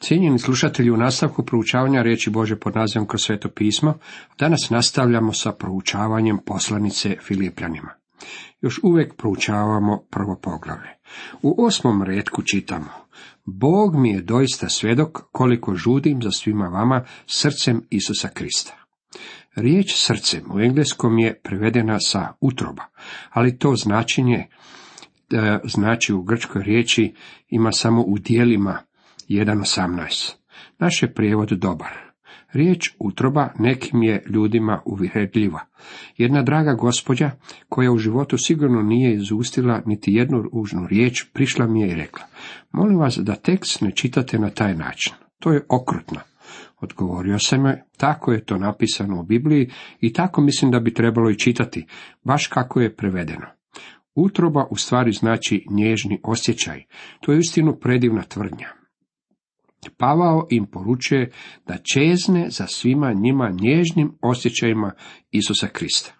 Cijenjeni slušatelji, u nastavku proučavanja riječi Bože pod nazivom kroz sveto pismo, danas nastavljamo sa proučavanjem poslanice Filipljanima. Još uvijek proučavamo prvo poglavlje. U osmom redku čitamo Bog mi je doista svjedok koliko žudim za svima vama srcem Isusa Krista. Riječ srcem u engleskom je prevedena sa utroba, ali to značenje e, znači u grčkoj riječi ima samo u dijelima 1.18. Naš je prijevod dobar. Riječ utroba nekim je ljudima uvredljiva. Jedna draga gospođa, koja u životu sigurno nije izustila niti jednu ružnu riječ, prišla mi je i rekla, molim vas da tekst ne čitate na taj način. To je okrutno. Odgovorio sam je, tako je to napisano u Bibliji i tako mislim da bi trebalo i čitati, baš kako je prevedeno. Utroba u stvari znači nježni osjećaj. To je istinu predivna tvrdnja. Pavao im poručuje da čezne za svima njima nježnim osjećajima Isusa Krista.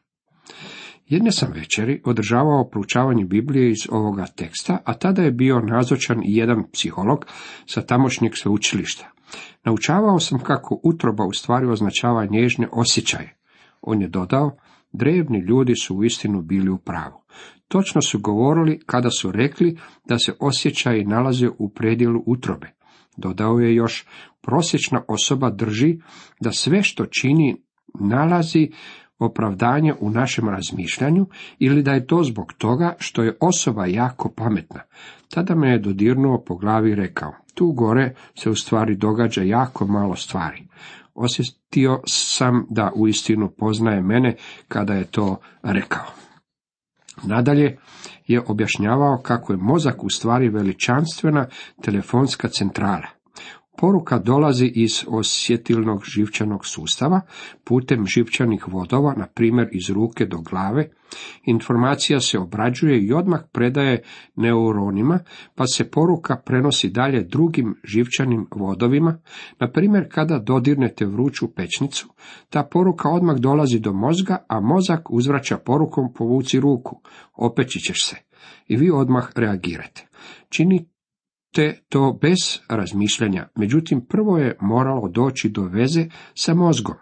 Jedne sam večeri održavao proučavanje Biblije iz ovoga teksta, a tada je bio nazočan i jedan psiholog sa tamošnjeg sveučilišta. Naučavao sam kako utroba u stvari označava nježne osjećaje. On je dodao, drevni ljudi su uistinu bili u pravu. Točno su govorili kada su rekli da se osjećaji nalaze u predjelu utrobe. Dodao je još, prosječna osoba drži da sve što čini nalazi opravdanje u našem razmišljanju ili da je to zbog toga što je osoba jako pametna. Tada me je dodirnuo po glavi i rekao, tu gore se u stvari događa jako malo stvari. Osjetio sam da uistinu poznaje mene kada je to rekao. Nadalje je objašnjavao kako je mozak u stvari veličanstvena telefonska centrala. Poruka dolazi iz osjetilnog živčanog sustava, putem živčanih vodova, na primjer iz ruke do glave. Informacija se obrađuje i odmah predaje neuronima, pa se poruka prenosi dalje drugim živčanim vodovima. Na primjer, kada dodirnete vruću pečnicu, ta poruka odmah dolazi do mozga, a mozak uzvraća porukom povuci ruku, opeći ćeš se. I vi odmah reagirate. Čini te to bez razmišljanja, međutim prvo je moralo doći do veze sa mozgom.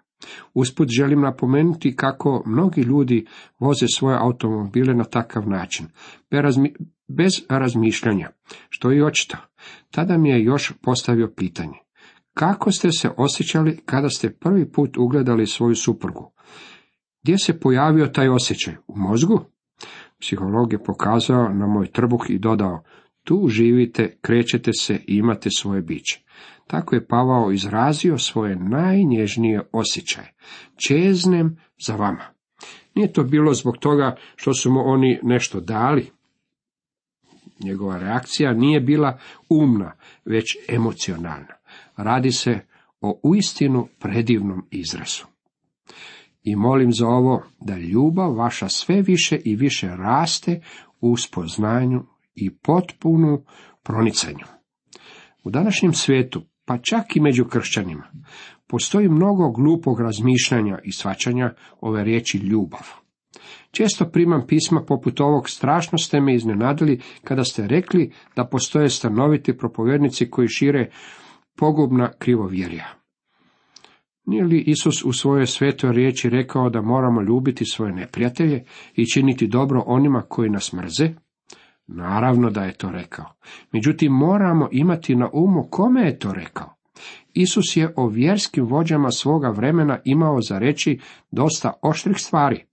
Usput želim napomenuti kako mnogi ljudi voze svoje automobile na takav način, bez razmišljanja, što je očito. Tada mi je još postavio pitanje. Kako ste se osjećali kada ste prvi put ugledali svoju suprugu? Gdje se pojavio taj osjećaj? U mozgu? Psiholog je pokazao na moj trbuh i dodao, tu živite, krećete se i imate svoje biće. Tako je Pavao izrazio svoje najnježnije osjećaje. Čeznem za vama. Nije to bilo zbog toga što su mu oni nešto dali. Njegova reakcija nije bila umna, već emocionalna. Radi se o uistinu predivnom izrazu. I molim za ovo da ljubav vaša sve više i više raste u spoznanju i potpunu pronicanju. U današnjem svijetu, pa čak i među kršćanima, postoji mnogo glupog razmišljanja i svačanja ove riječi ljubav. Često primam pisma poput ovog, strašno ste me iznenadili kada ste rekli da postoje stanoviti propovjednici koji šire pogubna krivovjerja. Nije li Isus u svojoj svetoj riječi rekao da moramo ljubiti svoje neprijatelje i činiti dobro onima koji nas mrze? Naravno da je to rekao. Međutim, moramo imati na umu kome je to rekao. Isus je o vjerskim vođama svoga vremena imao za reći dosta oštrih stvari.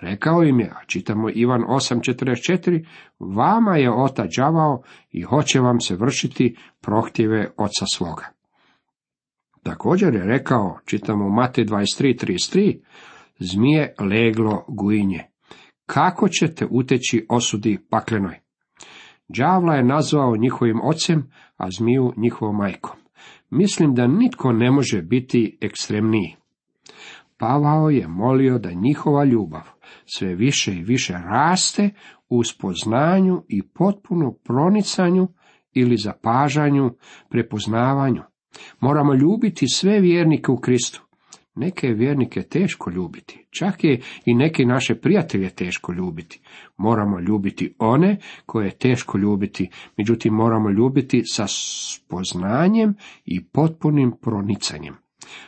Rekao im je, a čitamo Ivan 8.44, vama je otac đavao i hoće vam se vršiti prohtjeve oca svoga. Također je rekao, čitamo Matej 23.33, zmije leglo gujinje. Kako ćete uteći osudi paklenoj? Đavla je nazvao njihovim ocem, a zmiju njihovom majkom. Mislim da nitko ne može biti ekstremniji. Pavao je molio da njihova ljubav sve više i više raste u spoznanju i potpuno pronicanju ili zapažanju, prepoznavanju. Moramo ljubiti sve vjernike u Kristu. Neke je vjernike teško ljubiti, čak je i neke naše prijatelje teško ljubiti. Moramo ljubiti one koje je teško ljubiti, međutim moramo ljubiti sa spoznanjem i potpunim pronicanjem.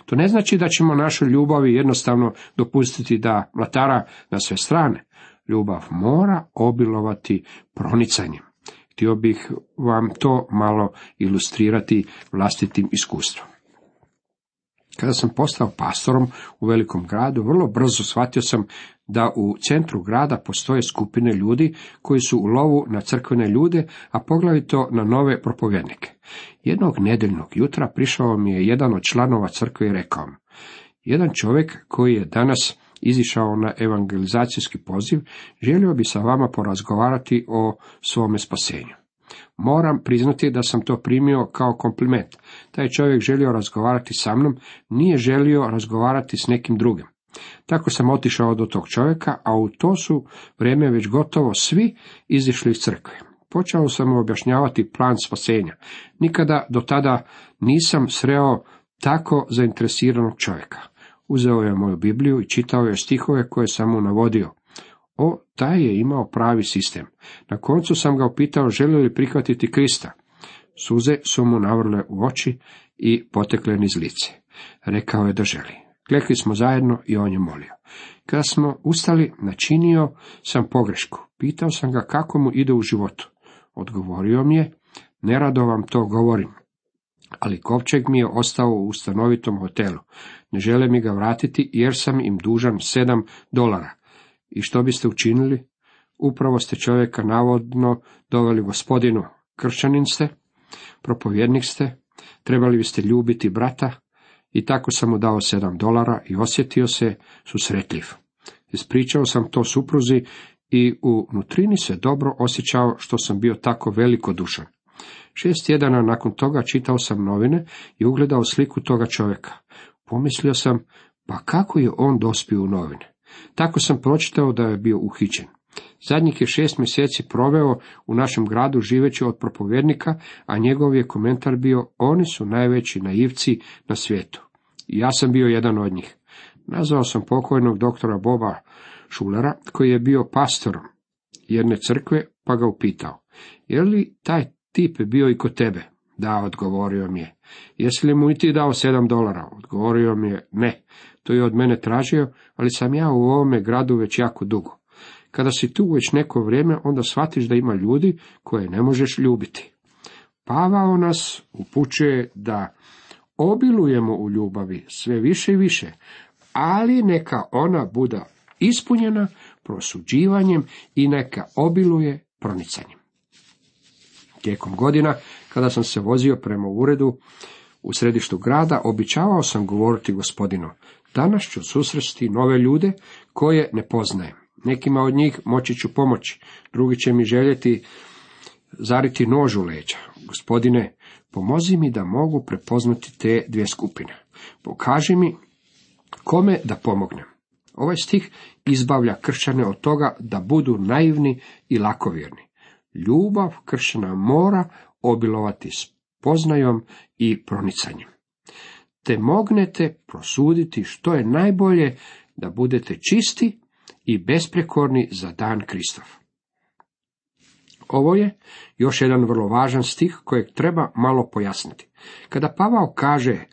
To ne znači da ćemo našoj ljubavi jednostavno dopustiti da mlatara na sve strane. Ljubav mora obilovati pronicanjem. Htio bih vam to malo ilustrirati vlastitim iskustvom. Kada sam postao pastorom u velikom gradu, vrlo brzo shvatio sam da u centru grada postoje skupine ljudi koji su u lovu na crkvene ljude, a poglavito na nove propovjednike. Jednog nedeljnog jutra prišao mi je jedan od članova crkve i rekao jedan čovjek koji je danas izišao na evangelizacijski poziv, želio bi sa vama porazgovarati o svome spasenju. Moram priznati da sam to primio kao kompliment. Taj čovjek želio razgovarati sa mnom, nije želio razgovarati s nekim drugim. Tako sam otišao do tog čovjeka, a u to su vrijeme već gotovo svi izišli iz crkve. Počeo sam mu objašnjavati plan spasenja. Nikada do tada nisam sreo tako zainteresiranog čovjeka. Uzeo je moju Bibliju i čitao je stihove koje sam mu navodio. O, taj je imao pravi sistem. Na koncu sam ga upitao želi li prihvatiti Krista. Suze su mu navrle u oči i potekle niz lice. Rekao je da želi. Klekli smo zajedno i on je molio. Kada smo ustali, načinio sam pogrešku. Pitao sam ga kako mu ide u životu. Odgovorio mi je, nerado vam to govorim. Ali kovčeg mi je ostao u ustanovitom hotelu. Ne žele mi ga vratiti jer sam im dužan sedam dolara. I što biste učinili? Upravo ste čovjeka navodno doveli gospodinu. Kršćanin ste, propovjednik ste, trebali biste ljubiti brata, i tako sam mu dao sedam dolara i osjetio se susretljiv. Ispričao sam to supruzi i u nutrini se dobro osjećao što sam bio tako velikodušan. Šest tjedana nakon toga čitao sam novine i ugledao sliku toga čovjeka. Pomislio sam, pa kako je on dospio u novine? Tako sam pročitao da je bio uhićen. Zadnjih je šest mjeseci proveo u našem gradu živeći od propovjednika, a njegov je komentar bio, oni su najveći naivci na svijetu. I ja sam bio jedan od njih. Nazvao sam pokojnog doktora Boba Šulera, koji je bio pastorom jedne crkve, pa ga upitao, je li taj tip bio i kod tebe? Da, odgovorio mi je. Jesi li mu i ti dao sedam dolara? Odgovorio mi je, ne. To je od mene tražio, ali sam ja u ovome gradu već jako dugo. Kada si tu već neko vrijeme, onda shvatiš da ima ljudi koje ne možeš ljubiti. Pavao nas upućuje da obilujemo u ljubavi sve više i više, ali neka ona bude ispunjena prosuđivanjem i neka obiluje pronicanjem. Tijekom godina, kada sam se vozio prema uredu u središtu grada, običavao sam govoriti gospodinu, danas ću susresti nove ljude koje ne poznajem. Nekima od njih moći ću pomoći, drugi će mi željeti zariti nož u leđa. Gospodine, pomozi mi da mogu prepoznati te dvije skupine. Pokaži mi kome da pomognem. Ovaj stih izbavlja kršćane od toga da budu naivni i lakovjerni. Ljubav kršćana mora obilovati s poznajom i pronicanjem. Te mognete prosuditi što je najbolje da budete čisti i besprekorni za dan Kristov. Ovo je još jedan vrlo važan stih kojeg treba malo pojasniti. Kada Pavao kaže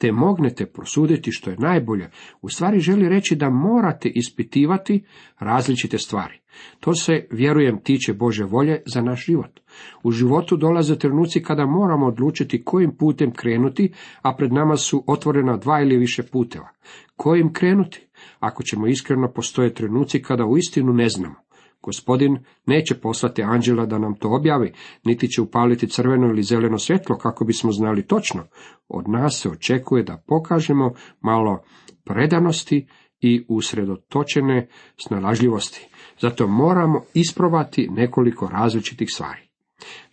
te mognete prosuditi što je najbolje, u stvari želi reći da morate ispitivati različite stvari. To se, vjerujem, tiče Bože volje za naš život. U životu dolaze trenuci kada moramo odlučiti kojim putem krenuti, a pred nama su otvorena dva ili više puteva. Kojim krenuti? Ako ćemo iskreno, postoje trenuci kada uistinu ne znamo. Gospodin neće poslati anđela da nam to objavi, niti će upaliti crveno ili zeleno svjetlo kako bismo znali točno. Od nas se očekuje da pokažemo malo predanosti i usredotočene snalažljivosti. Zato moramo isprobati nekoliko različitih stvari.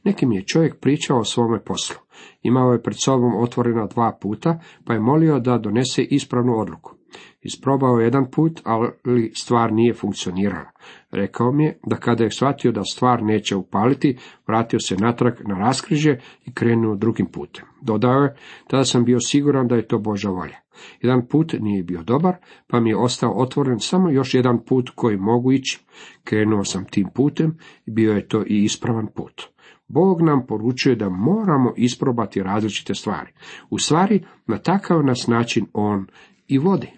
Neki mi je čovjek pričao o svome poslu. Imao je pred sobom otvorena dva puta, pa je molio da donese ispravnu odluku. Isprobao je jedan put, ali stvar nije funkcionirala. Rekao mi je da kada je shvatio da stvar neće upaliti, vratio se natrag na raskrižje i krenuo drugim putem. Dodao je, tada sam bio siguran da je to Boža volja. Jedan put nije bio dobar, pa mi je ostao otvoren samo još jedan put koji mogu ići. Krenuo sam tim putem i bio je to i ispravan put. Bog nam poručuje da moramo isprobati različite stvari. U stvari, na takav nas način On i vodi.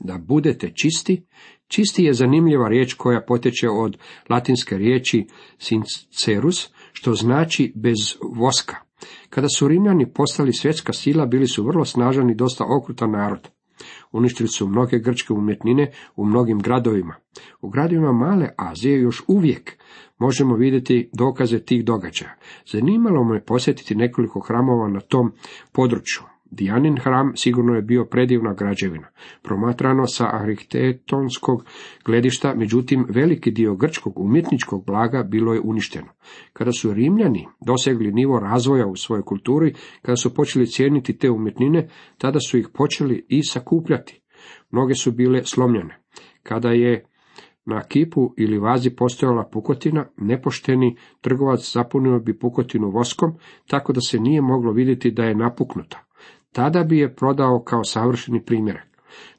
Da budete čisti, čisti je zanimljiva riječ koja potječe od latinske riječi sincerus, što znači bez voska. Kada su Rimljani postali svjetska sila, bili su vrlo snažan i dosta okrutan narod. Uništili su mnoge grčke umjetnine u mnogim gradovima. U gradovima Male Azije još uvijek možemo vidjeti dokaze tih događaja. Zanimalo me posjetiti nekoliko hramova na tom području. Dijanin hram sigurno je bio predivna građevina, promatrano sa arhitektonskog gledišta, međutim veliki dio grčkog umjetničkog blaga bilo je uništeno. Kada su Rimljani dosegli nivo razvoja u svojoj kulturi, kada su počeli cijeniti te umjetnine, tada su ih počeli i sakupljati. Mnoge su bile slomljene. Kada je na kipu ili vazi postojala pukotina, nepošteni trgovac zapunio bi pukotinu voskom, tako da se nije moglo vidjeti da je napuknuta. Tada bi je prodao kao savršeni primjerak.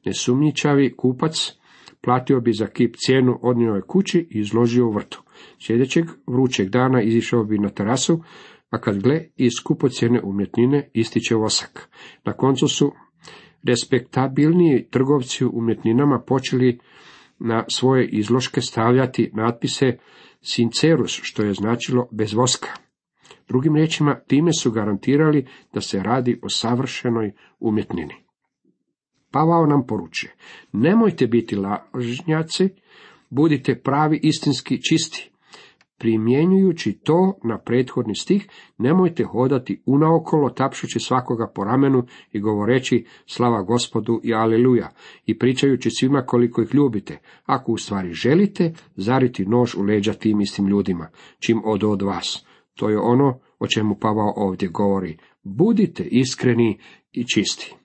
Nesumnjičavi kupac platio bi za kip cijenu, odnio je kući i izložio u vrtu. Sljedećeg vrućeg dana izišao bi na terasu, a kad gle iz skupocjene umjetnine ističe vosak. Na koncu su respektabilniji trgovci umjetninama počeli na svoje izloške stavljati natpise sincerus, što je značilo bez voska. Drugim riječima, time su garantirali da se radi o savršenoj umjetnini. Pavao nam poručuje, nemojte biti lažnjaci, budite pravi istinski čisti. Primjenjujući to na prethodni stih, nemojte hodati unaokolo tapšući svakoga po ramenu i govoreći slava gospodu i aleluja i pričajući svima koliko ih ljubite, ako u stvari želite zariti nož u leđa tim istim ljudima, čim odo od vas. To je ono o čemu Pavao ovdje govori. Budite iskreni i čisti.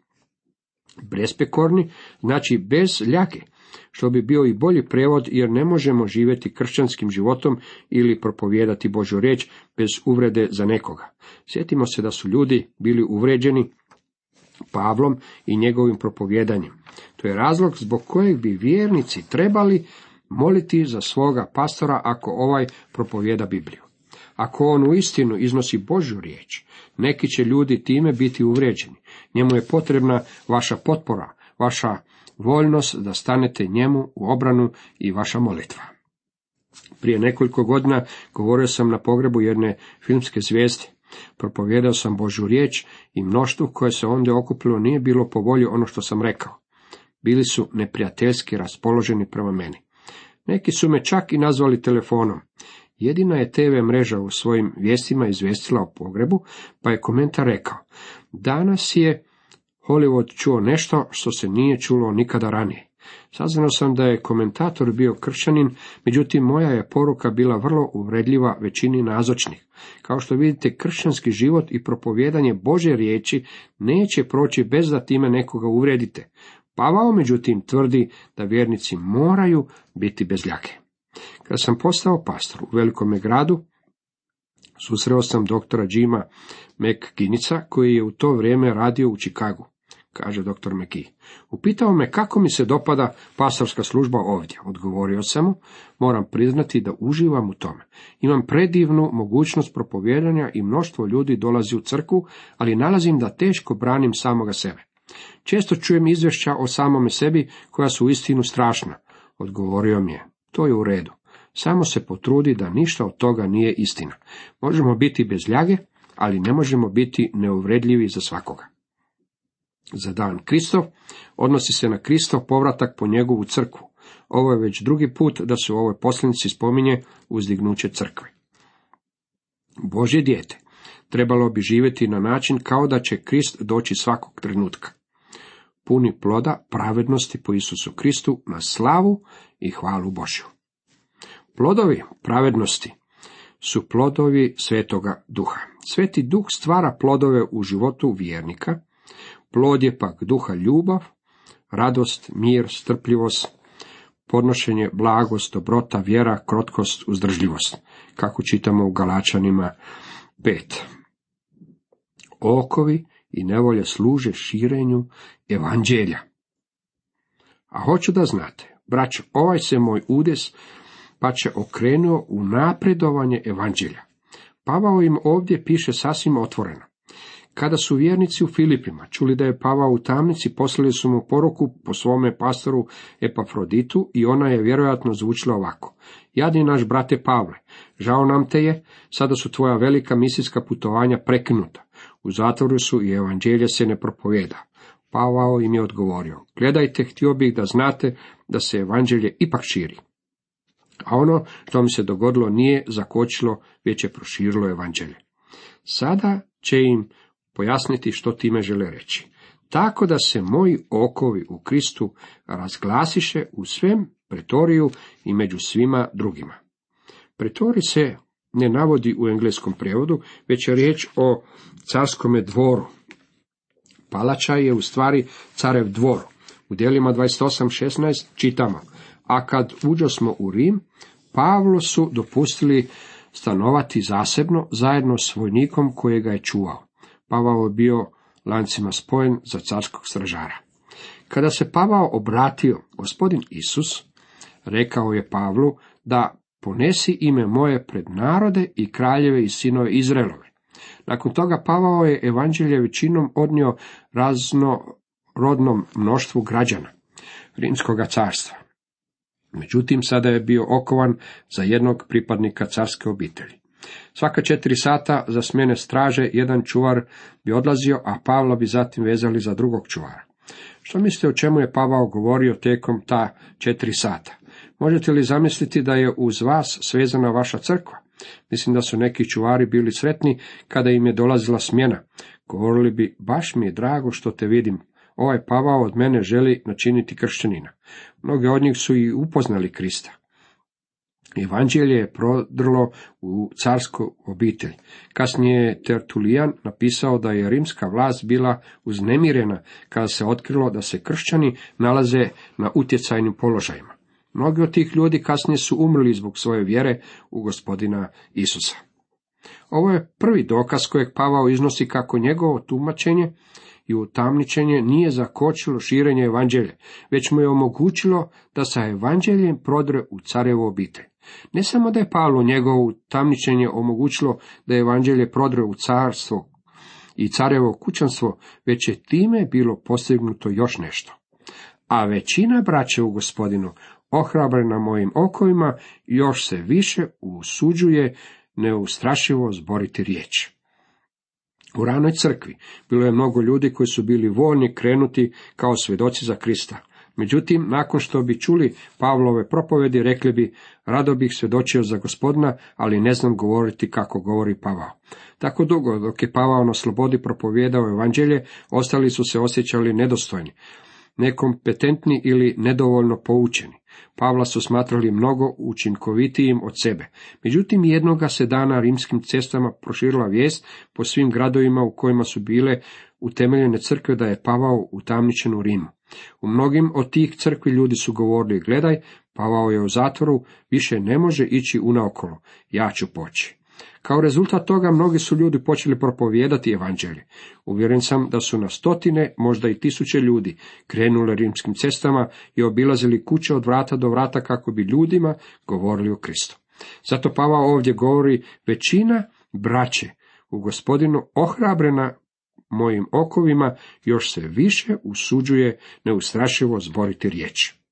Bespekorni znači bez ljake, što bi bio i bolji prevod jer ne možemo živjeti kršćanskim životom ili propovijedati Božju riječ bez uvrede za nekoga. Sjetimo se da su ljudi bili uvređeni Pavlom i njegovim propovjedanjem. To je razlog zbog kojeg bi vjernici trebali moliti za svoga pastora ako ovaj propovjeda Bibliju. Ako on u istinu iznosi Božju riječ, neki će ljudi time biti uvrijeđeni. Njemu je potrebna vaša potpora, vaša voljnost da stanete njemu u obranu i vaša molitva. Prije nekoliko godina govorio sam na pogrebu jedne filmske zvijezde. Propovjedao sam Božju riječ i mnoštvo koje se ondje okupilo nije bilo po volji ono što sam rekao. Bili su neprijateljski raspoloženi prema meni. Neki su me čak i nazvali telefonom. Jedina je TV mreža u svojim vijestima izvijestila o pogrebu, pa je komentar rekao, danas je Hollywood čuo nešto što se nije čulo nikada ranije. Saznao sam da je komentator bio kršćanin, međutim moja je poruka bila vrlo uvredljiva većini nazočnih. Kao što vidite, kršćanski život i propovjedanje Bože riječi neće proći bez da time nekoga uvredite. Pavao, međutim, tvrdi da vjernici moraju biti bez ljake. Kad sam postao pastor u velikome gradu, susreo sam doktora Jima McGinnica, koji je u to vrijeme radio u Čikagu, kaže doktor McGee. Upitao me kako mi se dopada pastorska služba ovdje. Odgovorio sam mu, moram priznati da uživam u tome. Imam predivnu mogućnost propovjedanja i mnoštvo ljudi dolazi u crku, ali nalazim da teško branim samoga sebe. Često čujem izvješća o samome sebi koja su istinu strašna. Odgovorio mi je, to je u redu. Samo se potrudi da ništa od toga nije istina. Možemo biti bez ljage, ali ne možemo biti neuvredljivi za svakoga. Za dan Kristov odnosi se na Kristov povratak po njegovu crkvu. Ovo je već drugi put da se u ovoj posljednici spominje uzdignuće crkve. Božje dijete trebalo bi živjeti na način kao da će Krist doći svakog trenutka. Puni ploda pravednosti po Isusu Kristu na slavu i hvalu Božju. Plodovi pravednosti su plodovi svetoga duha. Sveti duh stvara plodove u životu vjernika, plod je pak duha ljubav, radost, mir, strpljivost, podnošenje, blagost, dobrota, vjera, krotkost, uzdržljivost, kako čitamo u Galačanima 5. Okovi i nevolje služe širenju evanđelja. A hoću da znate, braćo, ovaj se moj udes pa će okrenuo u napredovanje evanđelja. Pavao im ovdje piše sasvim otvoreno. Kada su vjernici u Filipima čuli da je Pavao u tamnici, poslali su mu poruku po svome pastoru Epafroditu i ona je vjerojatno zvučila ovako. Jadni naš brate Pavle, žao nam te je, sada su tvoja velika misijska putovanja prekinuta. U zatvoru su i evanđelje se ne propovjeda. Pavao im je odgovorio, gledajte, htio bih da znate da se evanđelje ipak širi. A ono što mi se dogodilo nije zakočilo, već je proširilo evanđelje. Sada će im pojasniti što time žele reći. Tako da se moji okovi u Kristu razglasiše u svem pretoriju i među svima drugima. Pretori se ne navodi u engleskom prijevodu, već je riječ o carskome dvoru. Palača je u stvari carev dvor. U dijelima 28.16 čitamo, a kad uđo smo u Rim, Pavlo su dopustili stanovati zasebno zajedno s vojnikom kojega je čuvao. Pavao je bio lancima spojen za carskog stražara. Kada se Pavao obratio gospodin Isus, rekao je Pavlu da ponesi ime moje pred narode i kraljeve i sinove Izraelove. Nakon toga Pavao je evanđelje većinom odnio raznorodnom mnoštvu građana Rimskoga carstva. Međutim, sada je bio okovan za jednog pripadnika carske obitelji. Svaka četiri sata za smjene straže jedan čuvar bi odlazio, a Pavla bi zatim vezali za drugog čuvara. Što mislite o čemu je Pavao govorio tijekom ta četiri sata? Možete li zamisliti da je uz vas svezana vaša crkva? Mislim da su neki čuvari bili sretni kada im je dolazila smjena. Govorili bi, baš mi je drago što te vidim. Ovaj Pavao od mene želi načiniti kršćanina. Mnogi od njih su i upoznali Krista. Evanđelje je prodrlo u carsku obitelj. Kasnije je Tertulijan napisao da je rimska vlast bila uznemirena kada se otkrilo da se kršćani nalaze na utjecajnim položajima. Mnogi od tih ljudi kasnije su umrli zbog svoje vjere u gospodina Isusa. Ovo je prvi dokaz kojeg Pavao iznosi kako njegovo tumačenje i utamničenje nije zakočilo širenje evanđelja, već mu je omogućilo da sa evanđeljem prodre u carevu obitelj. Ne samo da je Pavlo njegovo tamničenje omogućilo da evanđelje prodre u carstvo i carevo kućanstvo, već je time bilo postignuto još nešto. A većina braće u gospodinu, ohrabrena mojim okovima, još se više usuđuje neustrašivo zboriti riječ. U ranoj crkvi bilo je mnogo ljudi koji su bili voljni krenuti kao svjedoci za Krista. Međutim, nakon što bi čuli Pavlove propovedi, rekli bi, rado bih svjedočio za gospodina, ali ne znam govoriti kako govori Pavao. Tako dugo, dok je Pavao na slobodi propovijedao evanđelje, ostali su se osjećali nedostojni, nekompetentni ili nedovoljno poučeni. Pavla su smatrali mnogo učinkovitijim od sebe. Međutim, jednoga se dana rimskim cestama proširila vijest po svim gradovima u kojima su bile utemeljene crkve da je Pavao u Rimu. U mnogim od tih crkvi ljudi su govorili, gledaj, Pavao je u zatvoru, više ne može ići unaokolo, ja ću poći. Kao rezultat toga mnogi su ljudi počeli propovijedati evanđelje. Uvjeren sam da su na stotine, možda i tisuće ljudi krenule rimskim cestama i obilazili kuće od vrata do vrata kako bi ljudima govorili o Kristu. Zato Pavao ovdje govori većina braće u gospodinu ohrabrena mojim okovima još se više usuđuje neustrašivo zboriti riječ.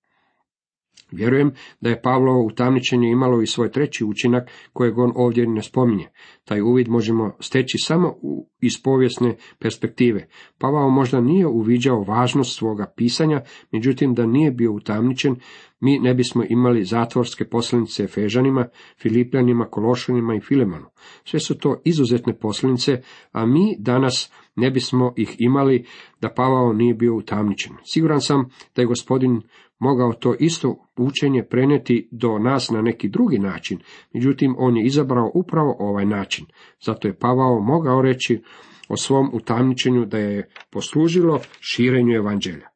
Vjerujem da je Pavlovo utamničenje imalo i svoj treći učinak kojeg on ovdje ne spominje. Taj uvid možemo steći samo iz povijesne perspektive. Pavao možda nije uviđao važnost svoga pisanja, međutim da nije bio utamničen, mi ne bismo imali zatvorske poslanice Efežanima, Filipljanima, Kološanima i Filemanu. Sve su to izuzetne poslanice, a mi danas ne bismo ih imali da Pavao nije bio utamničen. Siguran sam da je gospodin mogao to isto učenje prenijeti do nas na neki drugi način, međutim on je izabrao upravo ovaj način. Zato je Pavao mogao reći o svom utamničenju da je poslužilo širenju evanđelja.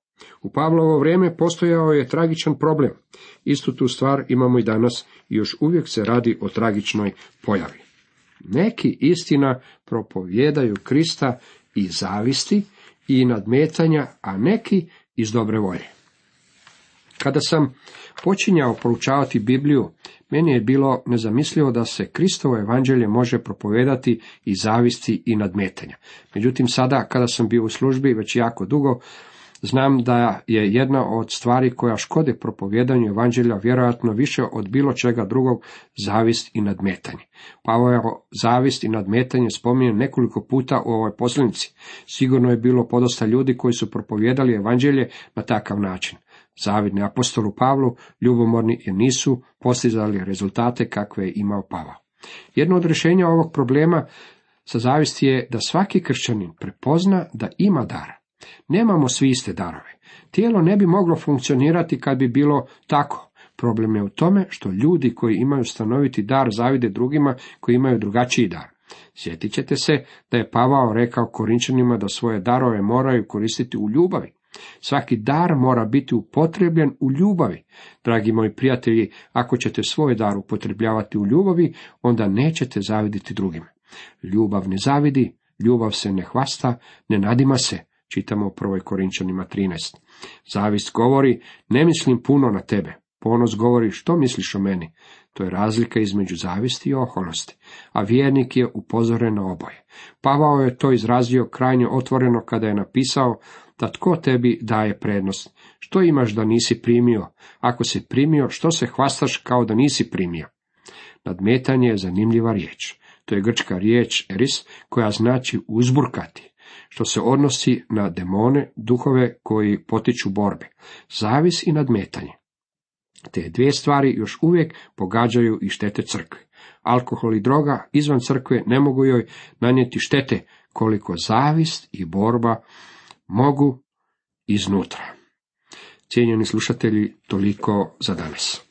U Pavlovo vrijeme postojao je tragičan problem. Istu tu stvar imamo i danas i još uvijek se radi o tragičnoj pojavi. Neki istina propovjedaju Krista i zavisti i nadmetanja, a neki iz dobre volje. Kada sam počinjao proučavati Bibliju, meni je bilo nezamislivo da se Kristovo evanđelje može propovedati i zavisti i nadmetanja. Međutim, sada, kada sam bio u službi već jako dugo, znam da je jedna od stvari koja škode propovjedanju evanđelja vjerojatno više od bilo čega drugog zavist i nadmetanje. Pavao zavist i nadmetanje spominje nekoliko puta u ovoj poslanici. Sigurno je bilo podosta ljudi koji su propovjedali evanđelje na takav način zavidni apostolu Pavlu, ljubomorni jer nisu postizali rezultate kakve je imao Pavao. Jedno od rješenja ovog problema sa zavisti je da svaki kršćanin prepozna da ima dar. Nemamo svi iste darove. Tijelo ne bi moglo funkcionirati kad bi bilo tako. Problem je u tome što ljudi koji imaju stanoviti dar zavide drugima koji imaju drugačiji dar. Sjetit ćete se da je Pavao rekao Korinčanima da svoje darove moraju koristiti u ljubavi. Svaki dar mora biti upotrebljen u ljubavi. Dragi moji prijatelji, ako ćete svoj dar upotrebljavati u ljubavi, onda nećete zaviditi drugima. Ljubav ne zavidi, ljubav se ne hvasta, ne nadima se, čitamo u prvoj Korinčanima 13. Zavist govori, ne mislim puno na tebe. Ponos govori, što misliš o meni? To je razlika između zavisti i oholosti, a vjernik je upozoren na oboje. Pavao je to izrazio krajnje otvoreno kada je napisao da tko tebi daje prednost. Što imaš da nisi primio? Ako si primio, što se hvastaš kao da nisi primio? Nadmetanje je zanimljiva riječ. To je grčka riječ eris, koja znači uzburkati, što se odnosi na demone, duhove koji potiču borbe, zavis i nadmetanje. Te dvije stvari još uvijek pogađaju i štete crkve. Alkohol i droga izvan crkve ne mogu joj nanijeti štete koliko zavist i borba mogu iznutra. Cijenjeni slušatelji, toliko za danas.